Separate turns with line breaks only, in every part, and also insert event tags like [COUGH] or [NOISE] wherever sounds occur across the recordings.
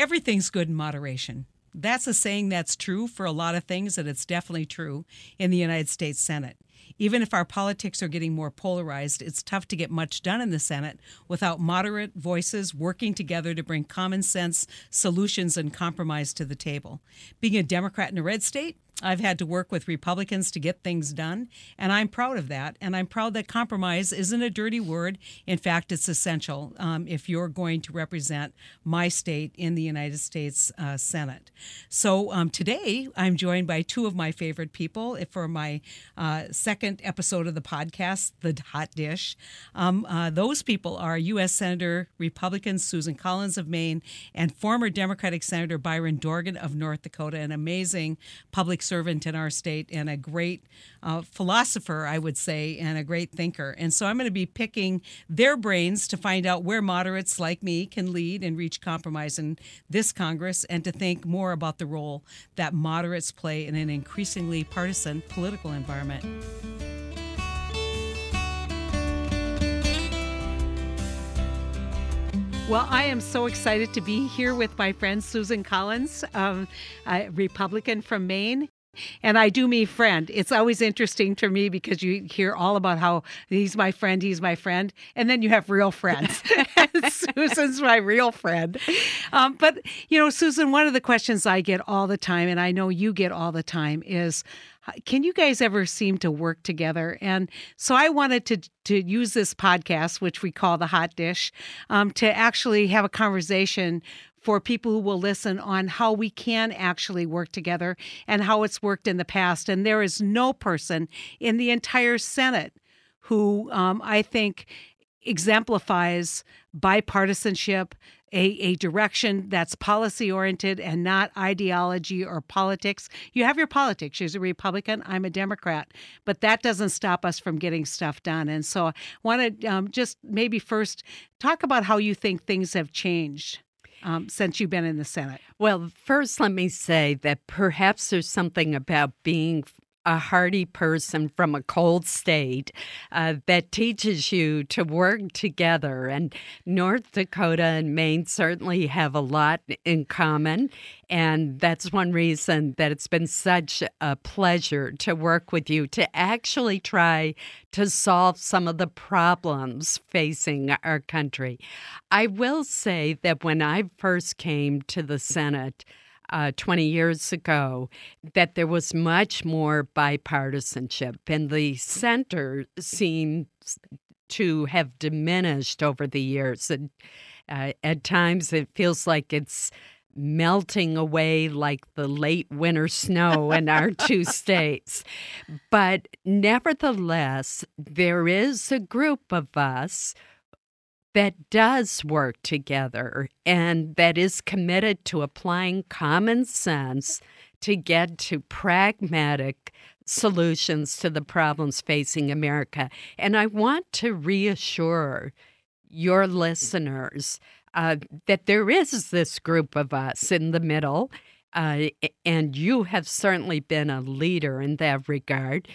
everything's good in moderation. That's a saying that's true for a lot of things, and it's definitely true in the United States Senate. Even if our politics are getting more polarized, it's tough to get much done in the Senate without moderate voices working together to bring common sense solutions and compromise to the table. Being a Democrat in a red state, I've had to work with Republicans to get things done, and I'm proud of that. And I'm proud that compromise isn't a dirty word. In fact, it's essential um, if you're going to represent my state in the United States uh, Senate. So um, today, I'm joined by two of my favorite people for my uh, second episode of the podcast, The Hot Dish. Um, uh, those people are U.S. Senator Republican Susan Collins of Maine and former Democratic Senator Byron Dorgan of North Dakota, an amazing public servant in our state and a great uh, philosopher, I would say, and a great thinker. And so I'm going to be picking their brains to find out where moderates like me can lead and reach compromise in this Congress and to think more about the role that moderates play in an increasingly partisan political environment. Well, I am so excited to be here with my friend Susan Collins, um, Republican from Maine, and I do mean friend. It's always interesting to me because you hear all about how he's my friend, he's my friend, and then you have real friends. [LAUGHS] Susan's my real friend. Um, but, you know, Susan, one of the questions I get all the time, and I know you get all the time, is can you guys ever seem to work together? And so I wanted to to use this podcast, which we call the Hot Dish, um, to actually have a conversation for people who will listen on how we can actually work together and how it's worked in the past. And there is no person in the entire Senate who um, I think exemplifies bipartisanship, a, a direction that's policy oriented and not ideology or politics. You have your politics. She's a Republican. I'm a Democrat. But that doesn't stop us from getting stuff done. And so I want to um, just maybe first talk about how you think things have changed um, since you've been in the Senate?
Well, first, let me say that perhaps there's something about being a hardy person from a cold state uh, that teaches you to work together. And North Dakota and Maine certainly have a lot in common. And that's one reason that it's been such a pleasure to work with you to actually try to solve some of the problems facing our country. I will say that when I first came to the Senate, uh, 20 years ago that there was much more bipartisanship, and the center seems to have diminished over the years. And uh, at times, it feels like it's melting away like the late winter snow in our two [LAUGHS] states. But nevertheless, there is a group of us that does work together and that is committed to applying common sense to get to pragmatic solutions to the problems facing America. And I want to reassure your listeners uh, that there is this group of us in the middle, uh, and you have certainly been a leader in that regard,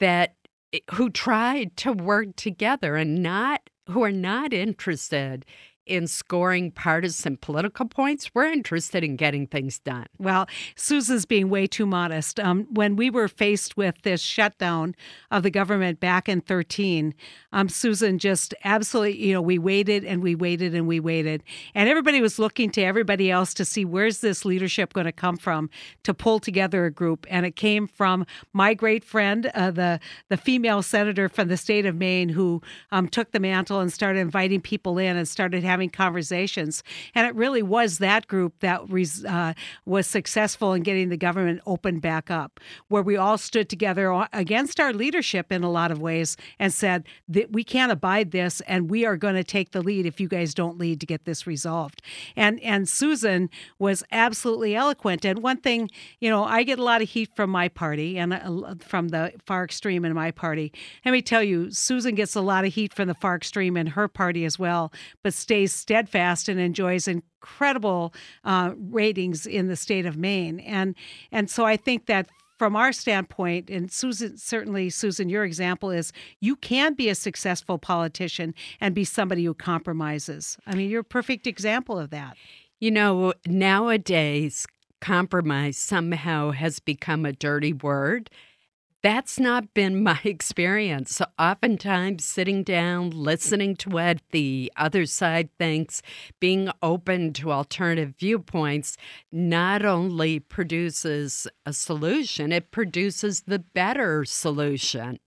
that eh, who tried to work together and not who are not interested in scoring partisan political points. We're interested in getting things done.
Well, Susan's being way too modest. Um, when we were faced with this shutdown of the government back in 13, um, Susan just absolutely, you know, we waited and we waited and we waited. And everybody was looking to everybody else to see where's this leadership going to come from to pull together a group. And it came from my great friend, uh, the, the female senator from the state of Maine, who um, took the mantle and started inviting people in and started having having conversations. And it really was that group that uh, was successful in getting the government opened back up, where we all stood together against our leadership in a lot of ways and said that we can't abide this and we are going to take the lead if you guys don't lead to get this resolved. And and Susan was absolutely eloquent. And one thing, you know, I get a lot of heat from my party and uh, from the far extreme in my party. Let me tell you, Susan gets a lot of heat from the far extreme in her party as well, but stays stays steadfast and enjoys incredible uh, ratings in the state of Maine. And and so I think that from our standpoint, and Susan, certainly, Susan, your example is you can be a successful politician and be somebody who compromises. I mean, you're a perfect example of that.
You know, nowadays, compromise somehow has become a dirty word. That's not been [LAUGHS] my experience. Oftentimes, sitting down, listening to what the other side thinks, being open to alternative viewpoints, not only produces a solution, it produces the better solution.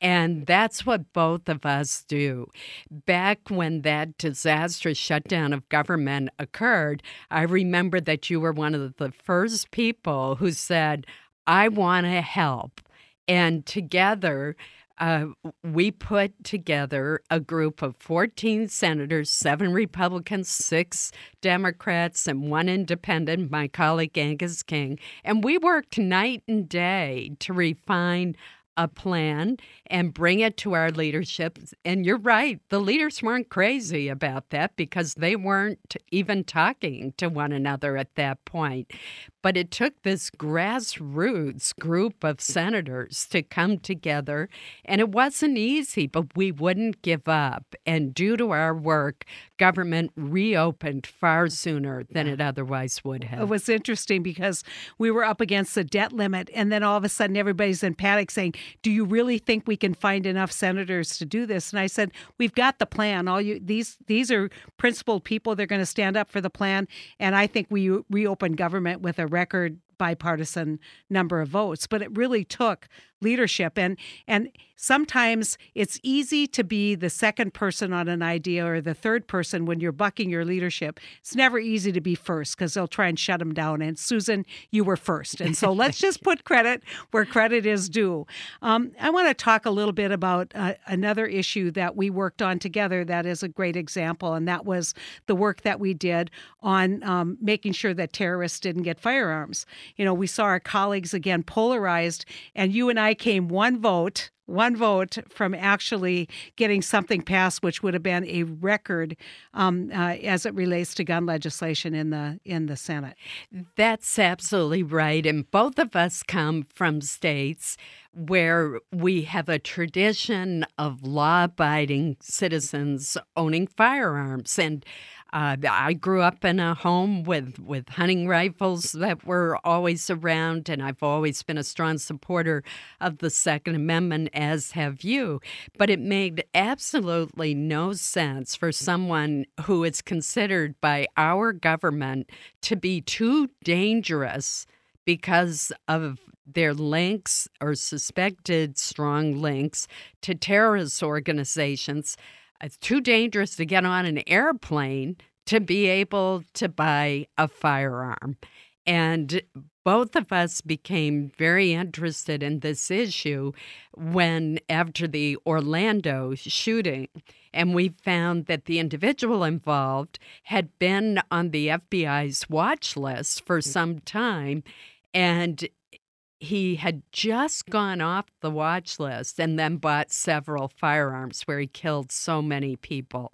And that's what both of us do. Back when that disastrous shutdown of government occurred, I remember that you were one of the first people who said, I want to help. And together, uh, we put together a group of 14 senators, seven Republicans, six Democrats, and one independent, my colleague Angus King. And we worked night and day to refine a plan and bring it to our leadership. And you're right, the leaders weren't crazy about that because they weren't even talking to one another at that point. But it took this grassroots group of senators to come together, and it wasn't easy, but we wouldn't give up. And due to our work, government reopened far sooner than it otherwise would have.
It was interesting because we were up against the debt limit, and then all of a sudden everybody's in panic saying, Do you really think we can find enough senators to do this? And I said, We've got the plan. All you these these are principled people. They're going to stand up for the plan. And I think we reopen government with a record bipartisan number of votes but it really took leadership. And and sometimes it's easy to be the second person on an idea or the third person when you're bucking your leadership. It's never easy to be first because they'll try and shut them down. And susan you were first. And so let's just put credit where credit is due. Um, i want to talk a little bit about uh, another issue that we worked on together that is a great example and that was the work that we did on um, making sure that terrorists didn't get firearms you know we saw our colleagues again polarized and you and i came one vote one vote from actually getting something passed, which would have been a record um, uh, as it relates to gun legislation in the in the Senate.
That's absolutely right, and both of us come from states where we have a tradition of law-abiding citizens owning firearms, and uh, I grew up in a home with, with hunting rifles that were always around, and I've always been a strong supporter of the Second Amendment, as have you. But it made absolutely no sense for someone who is considered by our government to be too dangerous because of their links or suspected strong links to terrorist organizations it's too dangerous to get on an airplane to be able to buy a firearm. And both of us became very interested in this issue when, after the Orlando shooting, and we found that the individual involved had been on the FBI's watch list for mm. some time. And he had just gone off the watch list and then bought several firearms where he killed so many people.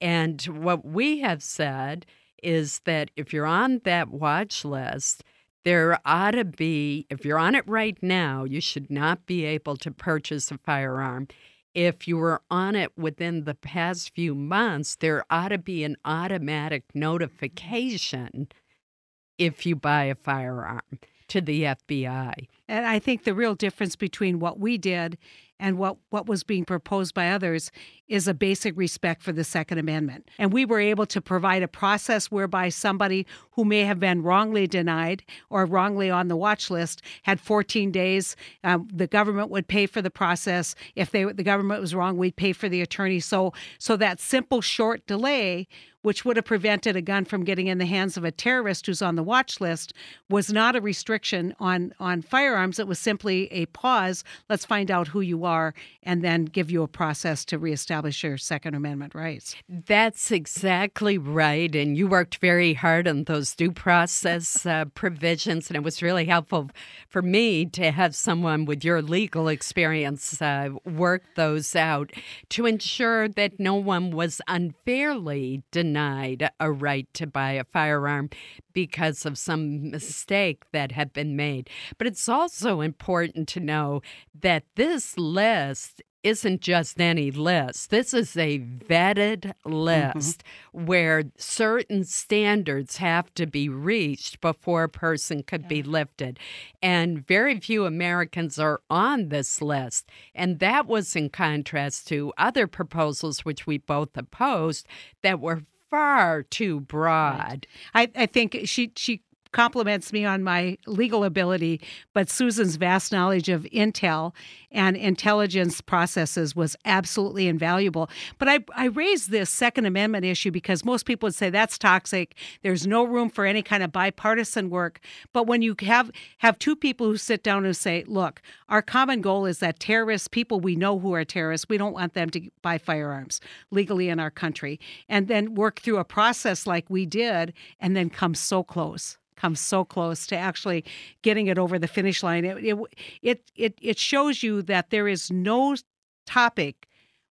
And what we have said is that if you're on that watch list, there ought to be, if you're on it right now, you should not be able to purchase a firearm. If you were on it within the past few months, there ought to be an automatic notification if you buy a firearm to the FBI.
And I think the real difference between what we did and what, what was being proposed by others is a basic respect for the Second Amendment. And we were able to provide a process whereby somebody who may have been wrongly denied or wrongly on the watch list had 14 days. Um, the government would pay for the process. If they, the government was wrong, we'd pay for the attorney. So, so that simple short delay which would have prevented a gun from getting in the hands of a terrorist who's on the watch list, was not a restriction on, on firearms. It was simply a pause. Let's find out who you are and then give you a process to reestablish your Second Amendment rights.
That's exactly right. And you worked very hard on those due process uh, provisions. And it was really helpful for me to have someone with your legal experience uh, work those out to ensure that no one was unfairly denied denied a right to buy a firearm because of some mistake that had been made. But it's also important to know that this list isn't just any list. This is a vetted list mm-hmm. where certain standards have to be reached before a person could yeah. be lifted. And very few Americans are on this list. And that was in contrast to other proposals which we both opposed that were far too broad.
Right. I, I think she she compliments me on my legal ability, but Susan's vast knowledge of Intel and intelligence processes was absolutely invaluable. But I, I raised this Second Amendment issue because most people would say that's toxic. There's no room for any kind of bipartisan work. But when you have have two people who sit down and say, look, our common goal is that terrorists, people we know who are terrorists, we don't want them to buy firearms legally in our country, and then work through a process like we did, and then come so close come so close to actually getting it over the finish line. It it it it, shows you that there is no topic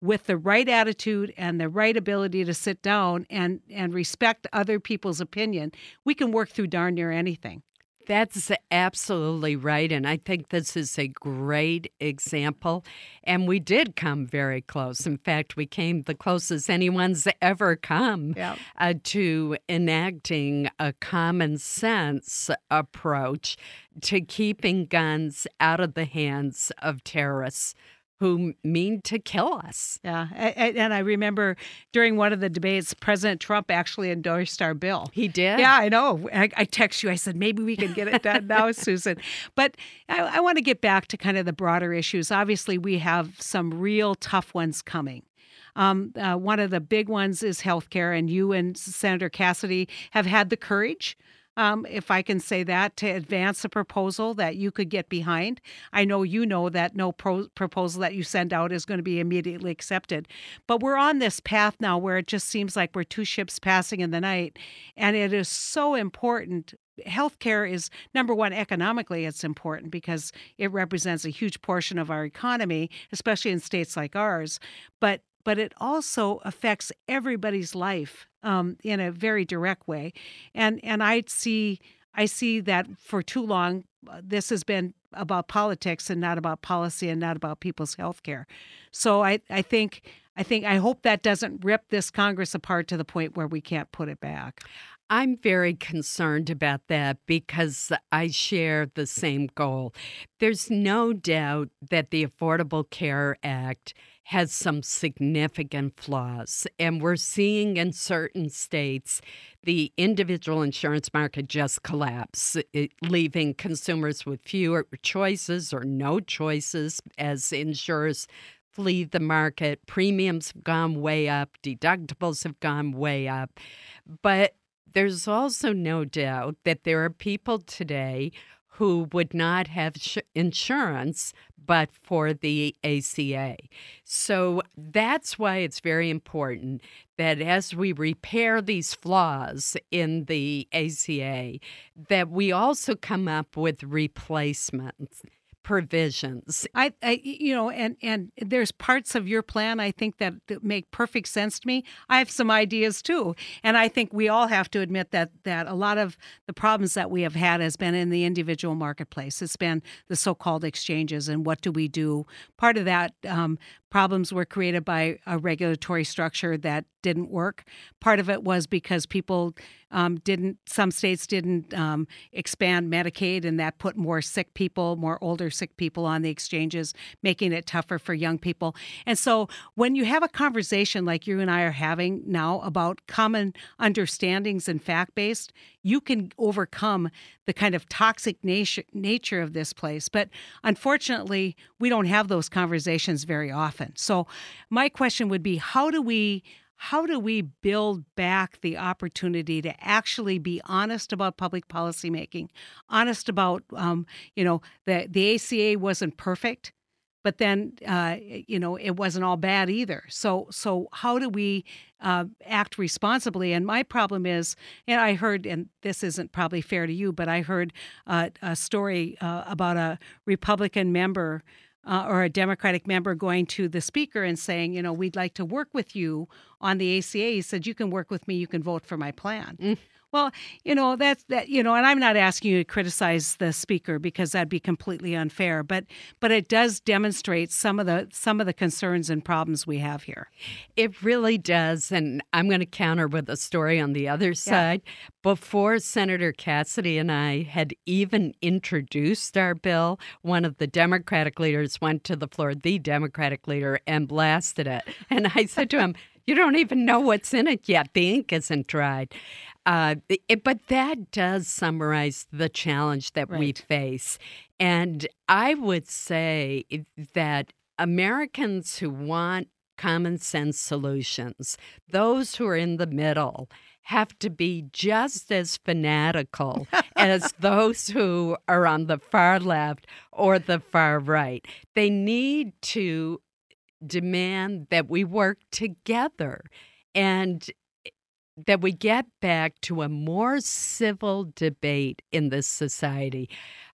with the right attitude and the right ability to sit down and and respect other people's opinion, we can work through darn near anything.
That's absolutely right. And I think this is a great example. And we did come very close. In fact, we came the closest anyone's ever come yeah. uh, to enacting a common sense approach to keeping guns out of the hands of terrorists who mean to kill us.
Yeah. And I remember during one of the debates, President Trump actually endorsed our bill.
He did?
Yeah, I know. I, I text you. I said, maybe we can get it done now, [LAUGHS] Susan. But I, I want to get back to kind of the broader issues. Obviously, we have some real tough ones coming. Um, uh, one of the big ones is healthcare, and you and Senator Cassidy have had the courage um, if I can say that, to advance a proposal that you could get behind. I know you know that no pro- proposal that you send out is going to be immediately accepted. But we're on this path now where it just seems like we're two ships passing in the night. And it is so important healthcare is number one economically it's important because it represents a huge portion of our economy especially in states like ours but but it also affects everybody's life um, in a very direct way. And and I see I see that for too long uh, this has been about politics and not about policy and not about people's health care. So I, I think I think I hope that doesn't rip this Congress apart to the point where we can't put it back.
I'm very concerned about that because I share the same goal. There's no doubt that the Affordable Care Act has some significant flaws. And we're seeing in certain states the individual insurance market just collapse, leaving consumers with fewer choices or no choices as insurers flee the market. Premiums have gone way up, deductibles have gone way up. But there's also no doubt that there are people today who would not have insurance but for the ACA. So that's why it's very important that as we repair these flaws in the ACA that we also come up with replacements provisions.
I, I, you know, and and there's parts of your plan I think that, that make perfect sense to me. I have some ideas too, and I think we all have to admit that that a lot of the problems that we have had has been in the individual marketplace. It's been the so-called exchanges and what do we do. Part of that um, problems were created by a regulatory structure that didn't work. Part of it was because people um, didn't, some states didn't um, expand Medicaid, and that put more sick people, more older sick people on the exchanges, making it tougher for young people. And so when you have a conversation like you and I are having now about common understandings and fact based, you can overcome the kind of toxic nature, nature of this place. But unfortunately, we don't have those conversations very often. So my question would be how do we how do we build back the opportunity to actually be honest about public policy making, honest about, um, you know, the, the ACA wasn't perfect, but then, uh, you know, it wasn't all bad either. So, so how do we uh, act responsibly? And my problem is, and I heard, and this isn't probably fair to you, but I heard uh, a story uh, about a Republican member uh, or a Democratic member going to the speaker and saying, you know, we'd like to work with you on the ACA. He said, "You can work with me. You can vote for my plan." Mm. Well, you know, that's that, you know, and I'm not asking you to criticize the speaker because that'd be completely unfair, but but it does demonstrate some of the some of the concerns and problems we have here.
It really does, and I'm going to counter with a story on the other side. Yeah. Before Senator Cassidy and I had even introduced our bill, one of the Democratic leaders went to the floor, the Democratic leader, and blasted it. And I said to him, you don't even know what's in it yet. The ink isn't dried. Uh, it, but that does summarize the challenge that right. we face. And I would say that Americans who want common sense solutions, those who are in the middle, have to be just as fanatical [LAUGHS] as those who are on the far left or the far right. They need to demand that we work together and that we get back to a more civil debate in this society.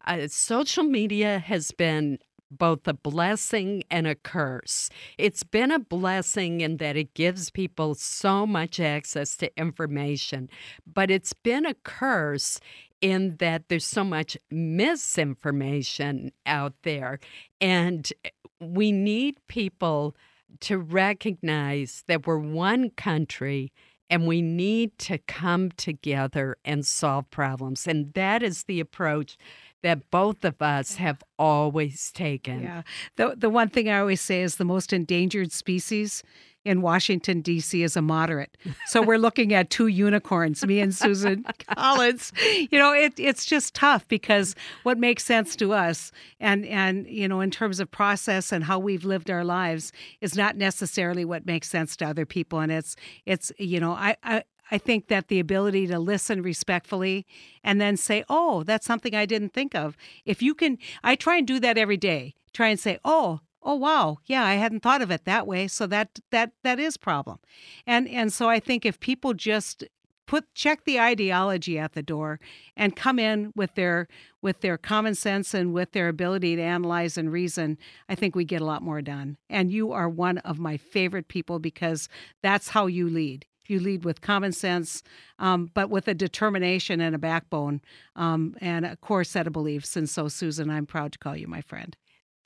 Uh, social media has been both a blessing and a curse. It's been a blessing in that it gives people so much access to information, but it's been a curse in that there's so much misinformation out there. And we need people to recognize that we're one country and we need to come together and solve problems. And that is the approach that both of us have always taken.
Yeah. The the one thing I always say is the most endangered species in Washington, D.C. is a moderate. So we're looking at two unicorns, me and Susan [LAUGHS] Collins. You know, it, it's just tough because what makes sense to us and, and, you know, in terms of process and how we've lived our lives is not necessarily what makes sense to other people. And it's, it's you know, I, I, I think that the ability to listen respectfully and then say, oh, that's something I didn't think of. If you can, I try and do that every day. Try and say, oh, oh wow yeah i hadn't thought of it that way so that that that is problem and and so i think if people just put check the ideology at the door and come in with their with their common sense and with their ability to analyze and reason i think we get a lot more done and you are one of my favorite people because that's how you lead you lead with common sense, um, but with a determination and a backbone um, and a core set of beliefs. And so, Susan, I'm proud to call you my friend.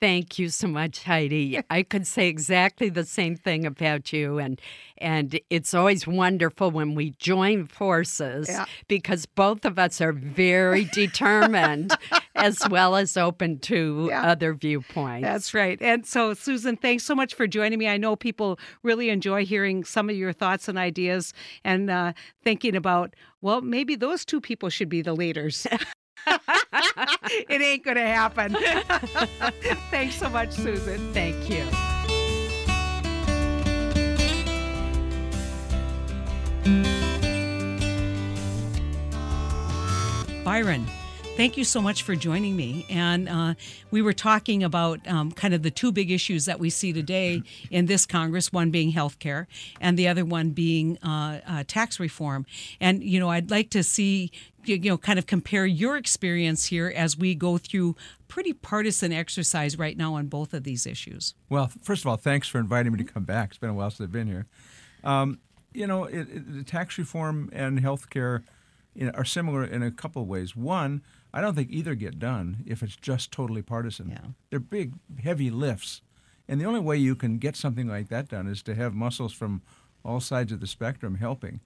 Thank you so much, Heidi. I could say exactly the same thing about you, and and it's always wonderful when we join forces yeah. because both of us are very [LAUGHS] determined as well as open to yeah. other viewpoints.
That's right. And so, Susan, thanks so much for joining me. I know people really enjoy hearing some of your thoughts and ideas and uh, thinking about well, maybe those two people should be the leaders. [LAUGHS] it ain't going to happen. [LAUGHS] Thanks so much, Susan.
Thank you.
Byron, thank you so much for joining me. And uh, we were talking about um, kind of the two big issues that we see today in this Congress one being health care, and the other one being uh, uh, tax reform. And, you know, I'd like to see you know kind of compare your experience here as we go through pretty partisan exercise right now on both of these issues.
Well, first of all, thanks for inviting me to come back. It's been a while since I've been here. Um, you know, it, it, the tax reform and health care you know, are similar in a couple of ways. One, I don't think either get done if it's just totally partisan. Yeah. They're big, heavy lifts. And the only way you can get something like that done is to have muscles from all sides of the spectrum helping.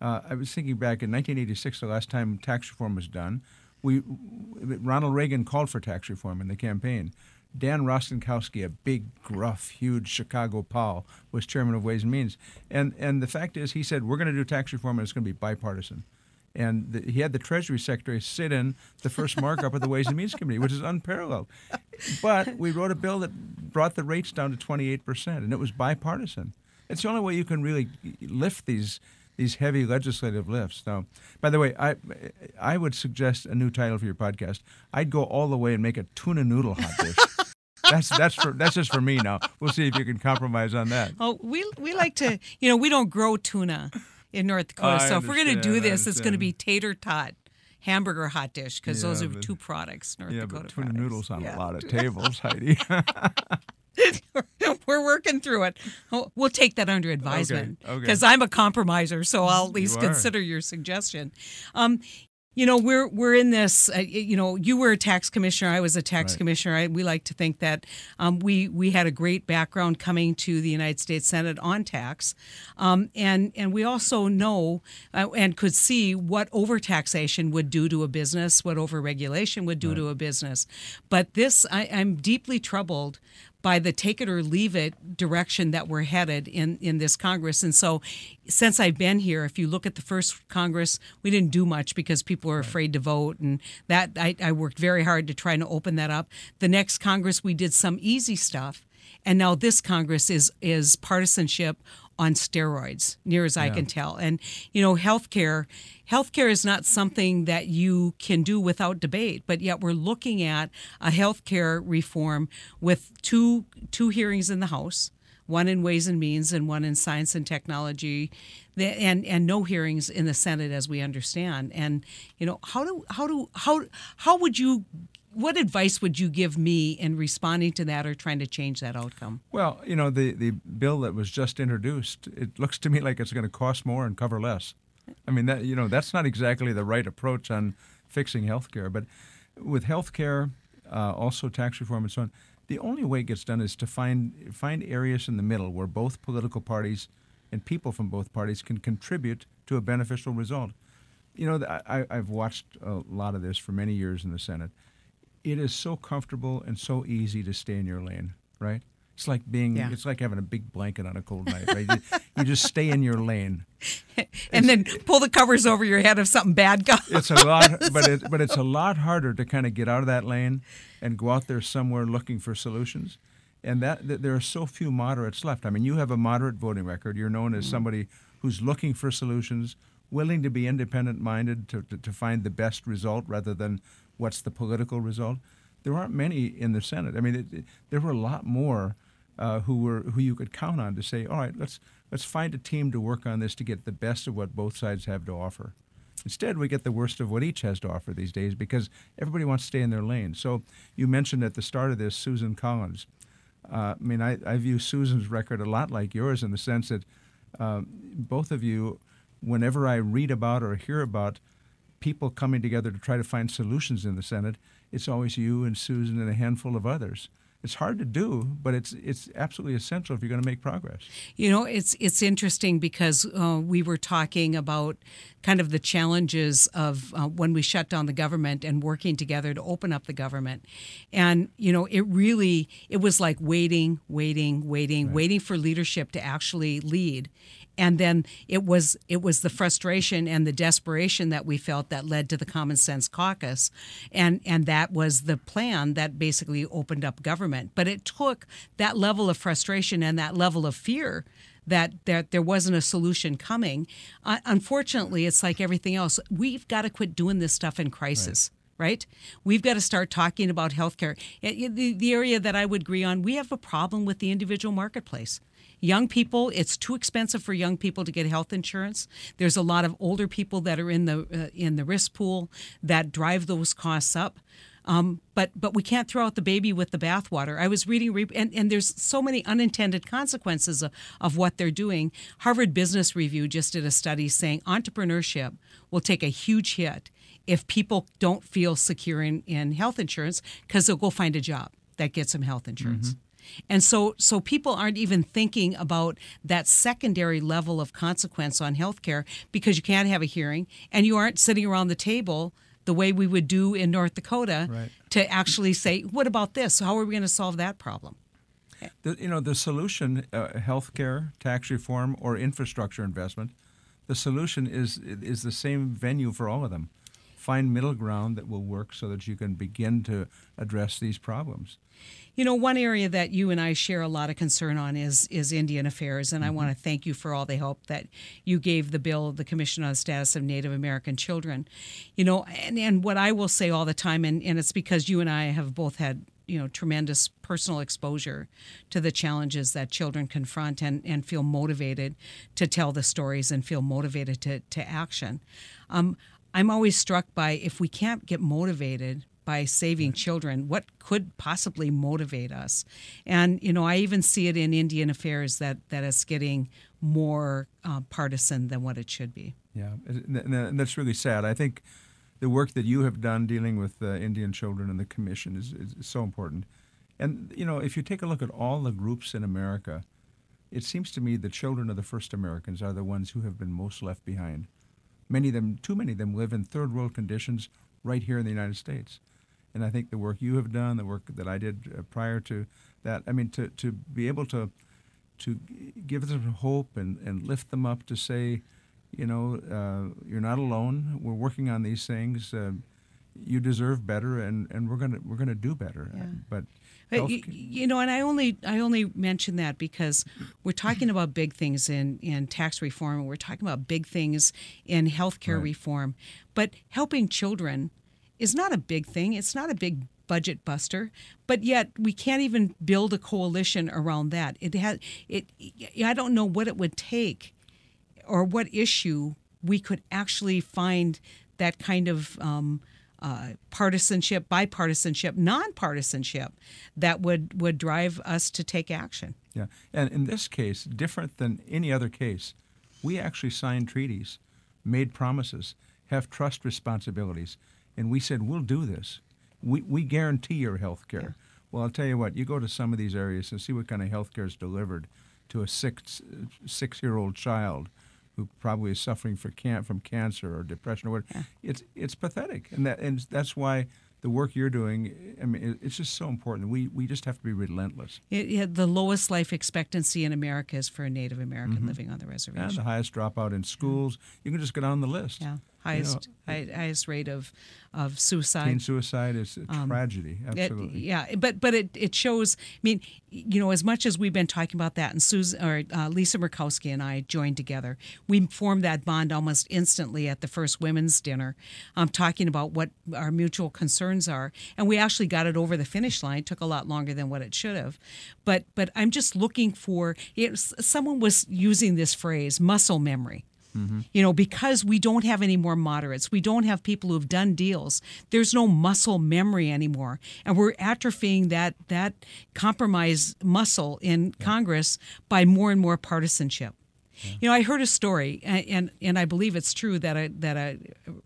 Uh, I was thinking back in 1986, the last time tax reform was done. We, Ronald Reagan called for tax reform in the campaign. Dan Rostenkowski, a big, gruff, huge Chicago pal, was chairman of Ways and Means. And, and the fact is, he said, we're going to do tax reform and it's going to be bipartisan. And the, he had the Treasury Secretary sit in the first markup of the Ways and Means Committee, which is unparalleled. But we wrote a bill that brought the rates down to 28%, and it was bipartisan. It's the only way you can really lift these these heavy legislative lifts. Now, by the way, I I would suggest a new title for your podcast. I'd go all the way and make a tuna noodle hot dish. that's that's for that's just for me now. We'll see if you can compromise on that.
Oh, we we like to, you know, we don't grow tuna in North Dakota. so if we're going to do this, it's going to be tater tot hamburger hot dish because yeah, those are two products North
yeah,
Dakota.
But
products.
noodles on yeah. a lot of [LAUGHS] tables, Heidi. [LAUGHS]
We're working through it. We'll take that under advisement
okay.
because I'm a compromiser, so I'll at least
You
consider your suggestion. Um, you know, we're we're in this. Uh, you know, you were a tax commissioner. I was a tax
Right.
commissioner. I, we like to think that um, we we had a great background coming to the United States Senate on tax, um, and and we also know uh, and could see what overtaxation would do to a business, what overregulation would do to a business. But this, I, I'm deeply troubled by the take it or leave it direction that we're headed in, in this Congress. And so, since I've been here, if you look at the first Congress, we didn't do much because people were afraid to vote. And that I, I worked very hard to try and open that up. The next Congress, we did some easy stuff. And now this Congress is is partisanship on steroids, near as I can tell. And you know, healthcare, healthcare is not something that you can do without debate. But yet, we're looking at a healthcare reform with two two hearings in the House, one in Ways and Means and one in Science and Technology, and and no hearings in the Senate, as we understand. And you know, how do how do how how would you what advice would you give me in responding to that or trying to change that outcome?
Well, you know, the, the bill that was just introduced, it looks to me like it's going to cost more and cover less. I mean, that you know, that's not exactly the right approach on fixing health care. But with health care, uh, also tax reform and so on, the only way it gets done is to find find areas in the middle where both political parties and people from both parties can contribute to a beneficial result. You know, I, I've watched a lot of this for many years in the Senate. It is so comfortable and so easy to stay in your lane, right? It's like being,
Yeah.
it's like having a big blanket on a cold night, right? you, you just stay in your lane. [LAUGHS]
and then pull the covers over your head if something bad [LAUGHS] comes.
It's a lot, but it, but it's a lot harder to kind of get out of that lane and go out there somewhere looking for solutions. And that, that there are so few moderates left. I mean, you have a moderate voting record. You're known as mm. somebody who's looking for solutions, willing to be independent minded to, to, to find the best result rather than what's the political result. There aren't many in the Senate. I mean, it, it, there were a lot more uh, who were who you could count on to say, all right, let's let's find a team to work on this to get the best of what both sides have to offer. Instead, we get the worst of what each has to offer these days because everybody wants to stay in their lane. So you mentioned at the start of this Susan Collins. Uh, I mean, I, I view Susan's record a lot like yours in the sense that um, both of you, whenever I read about or hear about people coming together to try to find solutions in the Senate, it's always you and Susan and a handful of others. It's hard to do, but it's it's absolutely essential if you're going to make progress.
You know, it's it's interesting because uh, we were talking about kind of the challenges of uh, when we shut down the government and working together to open up the government, and you know, it really it was like waiting, waiting, waiting, waiting for leadership to actually lead, and then it was it was the frustration and the desperation that we felt that led to the Common Sense Caucus, and and that was the plan that basically opened up government. But it took that level of frustration and that level of fear that that there wasn't a solution coming. Uh, unfortunately, it's like everything else. We've got to quit doing this stuff in crisis. Right. We've got to start talking about healthcare. The, the area that I would agree on, we have a problem with the individual marketplace. Young people, it's too expensive for young people to get health insurance. There's a lot of older people that are in the uh, in the risk pool that drive those costs up. Um, but but we can't throw out the baby with the bathwater. I was reading, and, and there's so many unintended consequences of, of what they're doing. Harvard Business Review just did a study saying entrepreneurship will take a huge hit if people don't feel secure in, in health insurance because they'll go find a job that gets them health insurance. And so, so people aren't even thinking about that secondary level of consequence on healthcare because you can't have a hearing and you aren't sitting around the table the way we would do in North Dakota
Right.
to actually say, what about this? How are we going to solve that problem?
The, you know, the solution, uh, healthcare, tax reform, or infrastructure investment, the solution is is the same venue for all of them. Find middle ground that will work so that you can begin to address these problems.
You know, one area that you and I share a lot of concern on is is Indian affairs, and I want to thank you for all the help that you gave the bill, the Commission on the Status of Native American Children. You know, and, and what I will say all the time, and, and it's because you and I have both had you know tremendous personal exposure to the challenges that children confront and, and feel motivated to tell the stories and feel motivated to, to action. Um, I'm always struck by if we can't get motivated by saving children, what could possibly motivate us? And you know, I even see it in Indian affairs that that it's getting more uh, partisan than what it should be.
Yeah, and that's really sad. I think the work that you have done dealing with uh, Indian children and the commission is, is so important. And you know, if you take a look at all the groups in America, it seems to me the children of the first Americans are the ones who have been most left behind. Many of them, too many of them, live in third world conditions right here in the United States. And I think the work you have done, the work that I did uh, prior to that, I mean, to, to be able to to give them hope and, and lift them up to say, you know, uh, you're not alone. We're working on these things. Uh, you deserve better, and, and we're gonna we're gonna do better.
Yeah.
But
you, you, know, and I only I only mention that because we're talking about big things in in tax reform, and we're talking about big things in healthcare right. reform. But helping children is not a big thing. It's not a big budget buster, but yet we can't even build a coalition around that. It has it. I don't know what it would take, or what issue we could actually find that kind of. Um, uh, partisanship, bipartisanship, nonpartisanship that would, would drive us to take action.
Yeah, and in this case, different than any other case, we actually signed treaties, made promises, have trust responsibilities, and we said we'll do this. We, we guarantee your health care. Yeah. Well, I'll tell you what, you go to some of these areas and see what kind of health care is delivered to a six six year old child who probably is suffering for can- from cancer or depression or whatever. Yeah. It's it's pathetic, and that and that's why the work you're doing, I mean, it's just so important. We we just have to be relentless.
It, it, the lowest life expectancy in America is for a Native American
mm-hmm.
living on the reservation.
And the highest dropout in schools. You can just go down the list.
Yeah highest you know, highest rate of of suicide.
Teen suicide is a um, tragedy. Absolutely.
It, yeah, but but it, it shows. I mean, you know, as much as we've been talking about that, and Susan or uh, Lisa Murkowski and I joined together, we formed that bond almost instantly at the first women's dinner, um, talking about what our mutual concerns are, and we actually got it over the finish line. It took a lot longer than what it should have, but but I'm just looking for. It, someone was using this phrase, muscle memory Mm-hmm. You know, because we don't have any more moderates, we don't have people who've done deals. There's no muscle memory anymore, and we're atrophying that that compromise muscle in yeah. Congress by more and more partisanship. Yeah. You know, I heard a story, and and I believe it's true that a that a,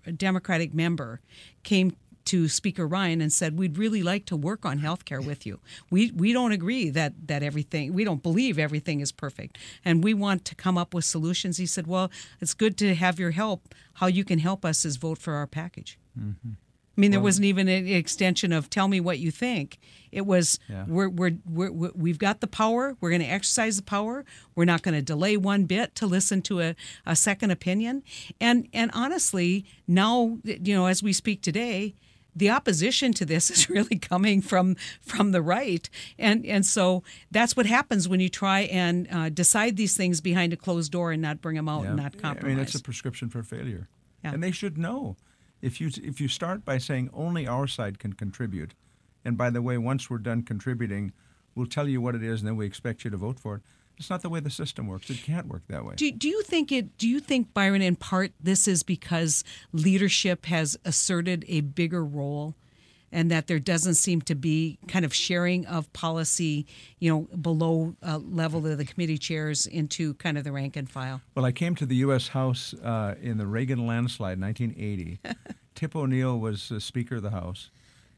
a Democratic member came to Speaker Ryan and said, "We'd really like to work on health care with you. We we don't agree that that everything we don't believe everything is perfect, and we want to come up with solutions." He said, "Well, it's good to have your help. How you can help us is vote for our package." Mm-hmm. I mean, there well, wasn't even an extension of "tell me what you think." It was yeah. we're, we're, we're, we have got the power. We're going to exercise the power. We're not going to delay one bit to listen to a, a second opinion. And and honestly, now you know, as we speak today, the opposition to this [LAUGHS] is really coming from from the right, and and so that's what happens when you try and uh, decide these things behind a closed door and not bring them out
yeah.
and not compromise.
I mean, it's a prescription for failure, yeah. and they should know. If you if you start by saying only our side can contribute, and by the way, once we're done contributing, we'll tell you what it is, and then we expect you to vote for it it's not the way the system works. It can't work that way.
Do, do you think it? Do you think Byron, in part, this is because leadership has asserted a bigger role, and that there doesn't seem to be kind of sharing of policy, you know, below uh, level of the committee chairs into kind of the rank and file?
Well, I came to the U.S. House uh, in the Reagan landslide, 1980. [LAUGHS] Tip O'Neill was uh, Speaker of the House,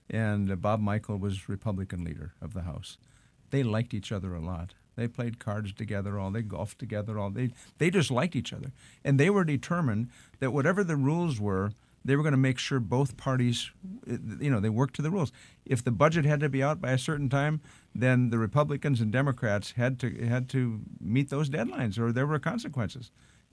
and Bob Michel was Republican leader of the House. They liked each other a lot. They played cards together all. They golfed together all. They they just liked each other, and they were determined that whatever the rules were, they were going to make sure both parties, eh, you know, they worked to the rules. If the budget had to be out by a certain time, then the Republicans and Democrats had to had to meet those deadlines, or there were consequences.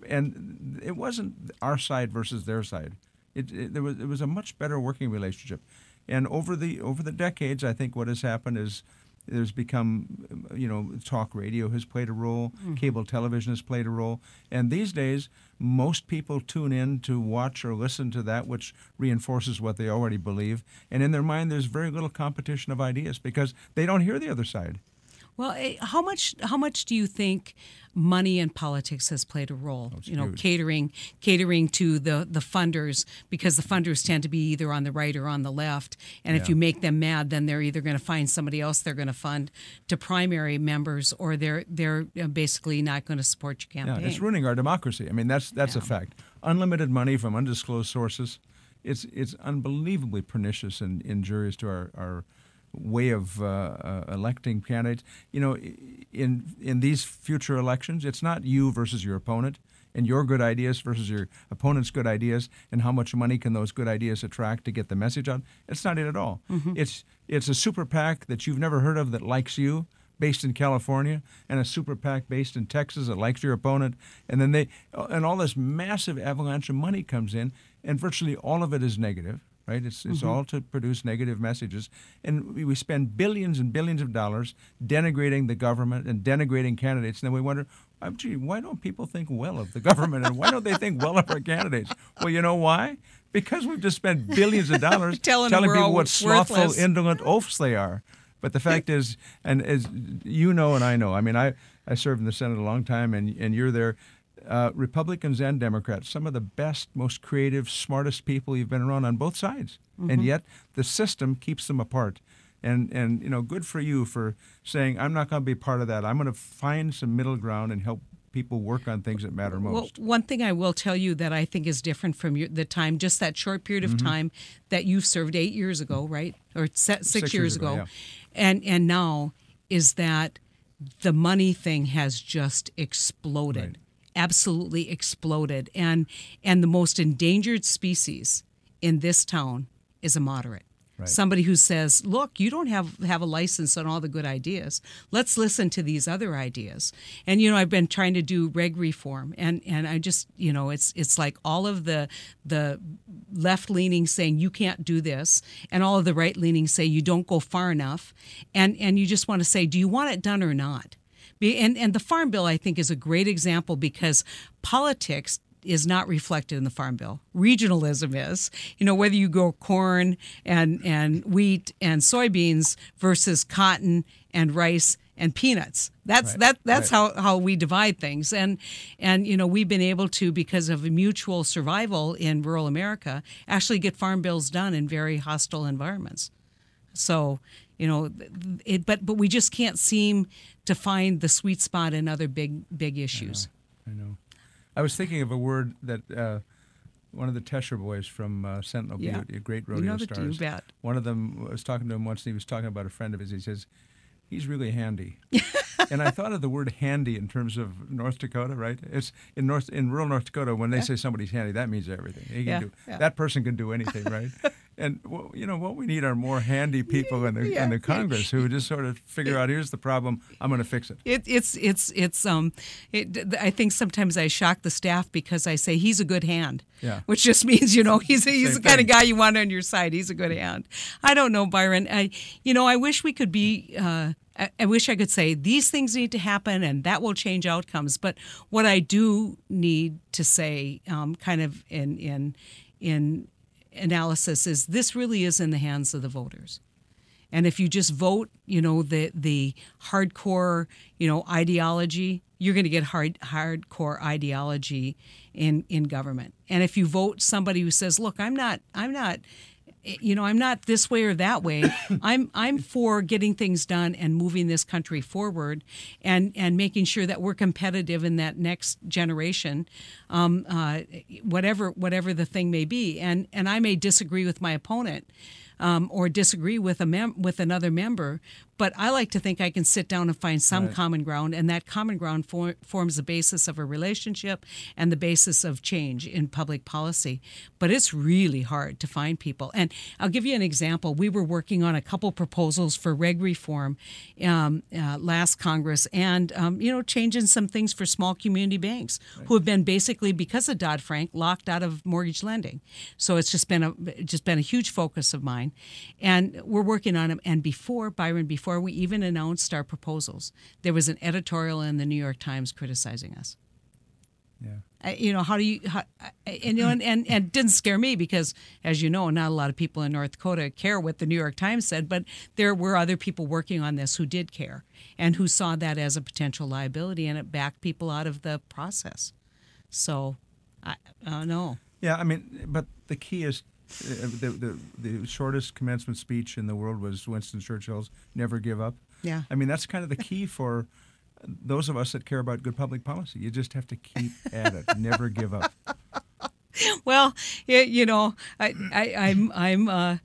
And it wasn't our side versus their side. It, it, there was it was a much better working relationship. And over the over the decades, I think what has happened is there's become, you know, talk radio has played a role, mm-hmm. cable television has played a role, and these days most people tune in to watch or listen to that which reinforces what they already believe, and in their mind there's very little competition of ideas because they don't hear the other side.
Well, eh, how much how much do you think money and politics has played a role? you know,
huge.
catering catering to the the funders because the funders tend to be either on the right or on the left, and if you make them mad, then they're either going to find somebody else they're going to fund to primary members, or they're they're basically not going to support your campaign.
Yeah, it's ruining our democracy. I mean, that's that's a fact. Unlimited money from undisclosed sources. It's it's unbelievably pernicious and injurious to our, our way of uh, uh, electing candidates. You know, in in these future elections, it's not you versus your opponent and your good ideas versus your opponent's good ideas and how much money can those good ideas attract to get the message out. It's not it at all. It's it's a super PAC that you've never heard of that likes you based in California and a super PAC based in Texas that likes your opponent, and then they and all this massive avalanche of money comes in, and virtually all of it is negative. Right? It's it's mm-hmm. all to produce negative messages, and we, we spend billions and billions of dollars denigrating the government and denigrating candidates, and then we wonder. "Oh, Gee, why don't people think well of the government and why don't they think well of our candidates? Well, you know why? Because we've just spent billions of dollars [LAUGHS]
Telling we're
people what slothful,
worthless.
indolent oafs they are. But the fact is, and as you know and I know, I mean, I, I served in the Senate a long time, and, and you're there. Uh, Republicans and Democrats, some of the best, most creative, smartest people you've been around on both sides, and yet the system keeps them apart. And and you know, good for you for saying I'm not going to be part of that. I'm going to find some middle ground and help people work on things that matter most.
Well, one thing I will tell you that I think is different from your, the time, just that short period of
Mm-hmm.
time that you served eight years ago, right, or se- six, years, ago,
yeah.
and and now is that the money thing has just exploded,
Right.
Absolutely exploded, and and the most endangered species in this town is a moderate.
Right.
Somebody who says, "Look, you don't have have a license on all the good ideas. Let's listen to these other ideas." And you know, I've been trying to do reg reform, and and I just you know, it's it's like all of the the left leaning saying you can't do this, and all of the right leaning say you don't go far enough, and and you just want to say, do you want it done or not? And and the farm bill I think is a great example because politics is not reflected in the farm bill. Regionalism is. You know, whether you grow corn and and wheat and soybeans versus cotton and rice and peanuts. That's
Right,
that that's
right.
how, how we divide things. And and you know, we've been able to because of mutual survival in rural America actually get farm bills done in very hostile environments. So, you know, it but but we just can't seem to find the sweet spot in other big big issues.
I know. I was thinking of a word that uh, one of the Tescher boys from uh, Sentinel
Yeah.
Butte, a great
You
rodeo
know that, you bet.
One of them I was talking to him once, and he was talking about a friend of his. He says, "He's really handy." [LAUGHS] and I thought of the word "handy" in terms of North Dakota, right? It's in North in rural North Dakota when they say somebody's handy, that means everything.
Yeah,
do
yeah.
that person can do anything, right? [LAUGHS] and well, you know what we need are more handy people in the
Yeah.
in the Congress who just sort of figure out here's the problem, I'm going to fix it.
It, it's it's it's um it, I think sometimes I shock the staff because I say he's a good hand.
Yeah.
Which just [LAUGHS] means you know he's he's
Same
the kind of guy you want on your side. He's a good hand. I don't know Byron. I you know I wish we could be. Uh, I, I wish I could say these things need to happen and that will change outcomes. But what I do need to say, um, kind of in in in analysis, is this really is in the hands of the voters. And if you just vote, you know, the the hardcore, you know, ideology, you're going to get hard hardcore ideology in in government. And if you vote somebody who says, "Look, I'm not I'm not you know, I'm not this way or that way. [COUGHS] I'm I'm for getting things done and moving this country forward, and and making sure that we're competitive in that next generation, um, uh, whatever whatever the thing may be. And and I may disagree with my opponent, um, or disagree with a mem- with another member, but I like to think I can sit down and find some
Right.
common ground, and that common ground for, forms the basis of a relationship and the basis of change in public policy. But it's really hard to find people. And I'll give you an example. We were working on a couple proposals for reg reform um, uh, last Congress, and um, you know, changing some things for small community banks who have been basically because of Dodd Frank locked out of mortgage lending. So it's just been a just been a huge focus of mine, and we're working on them. And before Byron, before we even announced our proposals, there was an editorial in the New York Times criticizing us.
Yeah.
Uh, you know, how do you, how, and, you know, and, and, and it didn't scare me because, as you know, not a lot of people in North Dakota care what the New York Times said, but there were other people working on this who did care and who saw that as a potential liability and it backed people out of the process. So, I, I don't know.
Yeah, I mean, but the key is the, the the shortest commencement speech in the world was Winston Churchill's "Never give up."
Yeah.
I mean, that's kind of the key for those of us that care about good public policy. You just have to keep at it, never give up. [LAUGHS]
Well, you know, I, I, I'm, I'm, uh,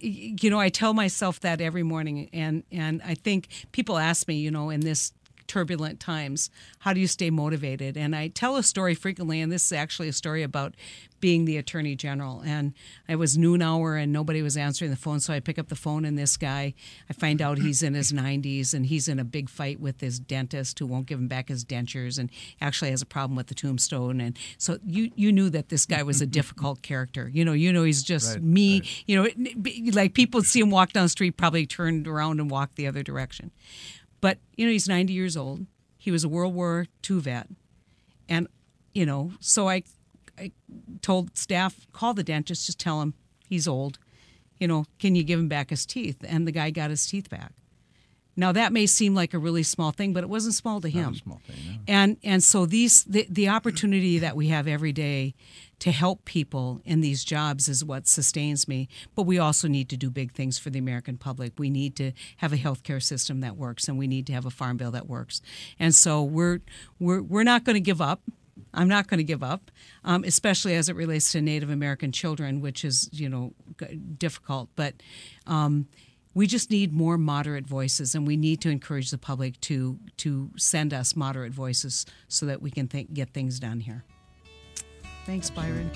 you know, I tell myself that every morning, and and I think people ask me, you know, in this turbulent times, how do you stay motivated? And I tell a story frequently, and this is actually a story about being the attorney general. And it was noon hour, and nobody was answering the phone, so I pick up the phone, and this guy, I find out he's in his 90s, and he's in a big fight with his dentist who won't give him back his dentures, and actually has a problem with the tombstone. And so you you knew that this guy was a [LAUGHS] difficult character. You know, you know he's just
Right,
me.
right.
You know, like people see him walk down the street, probably turned around and walk the other direction. But you know, he's 90 years old. He was a World War II vet, and you know, so I, I told staff call the dentist, just tell him he's old. You know, can you give him back his teeth? And the guy got his teeth back. Now that may seem like a really small thing, but it wasn't small to him
small thing. No.
and and so these the, the opportunity that we have every day to help people in these jobs is what sustains me but we also need to do big things for the american public we need to have a healthcare system that works and we need to have a farm bill that works and so we're we're, we're not going to give up I'm not going to give up, um, especially as it relates to Native American children, which is you know g- difficult. But um, we just need more moderate voices and we need to encourage the public to to send us moderate voices so that we can get things done here thanks byron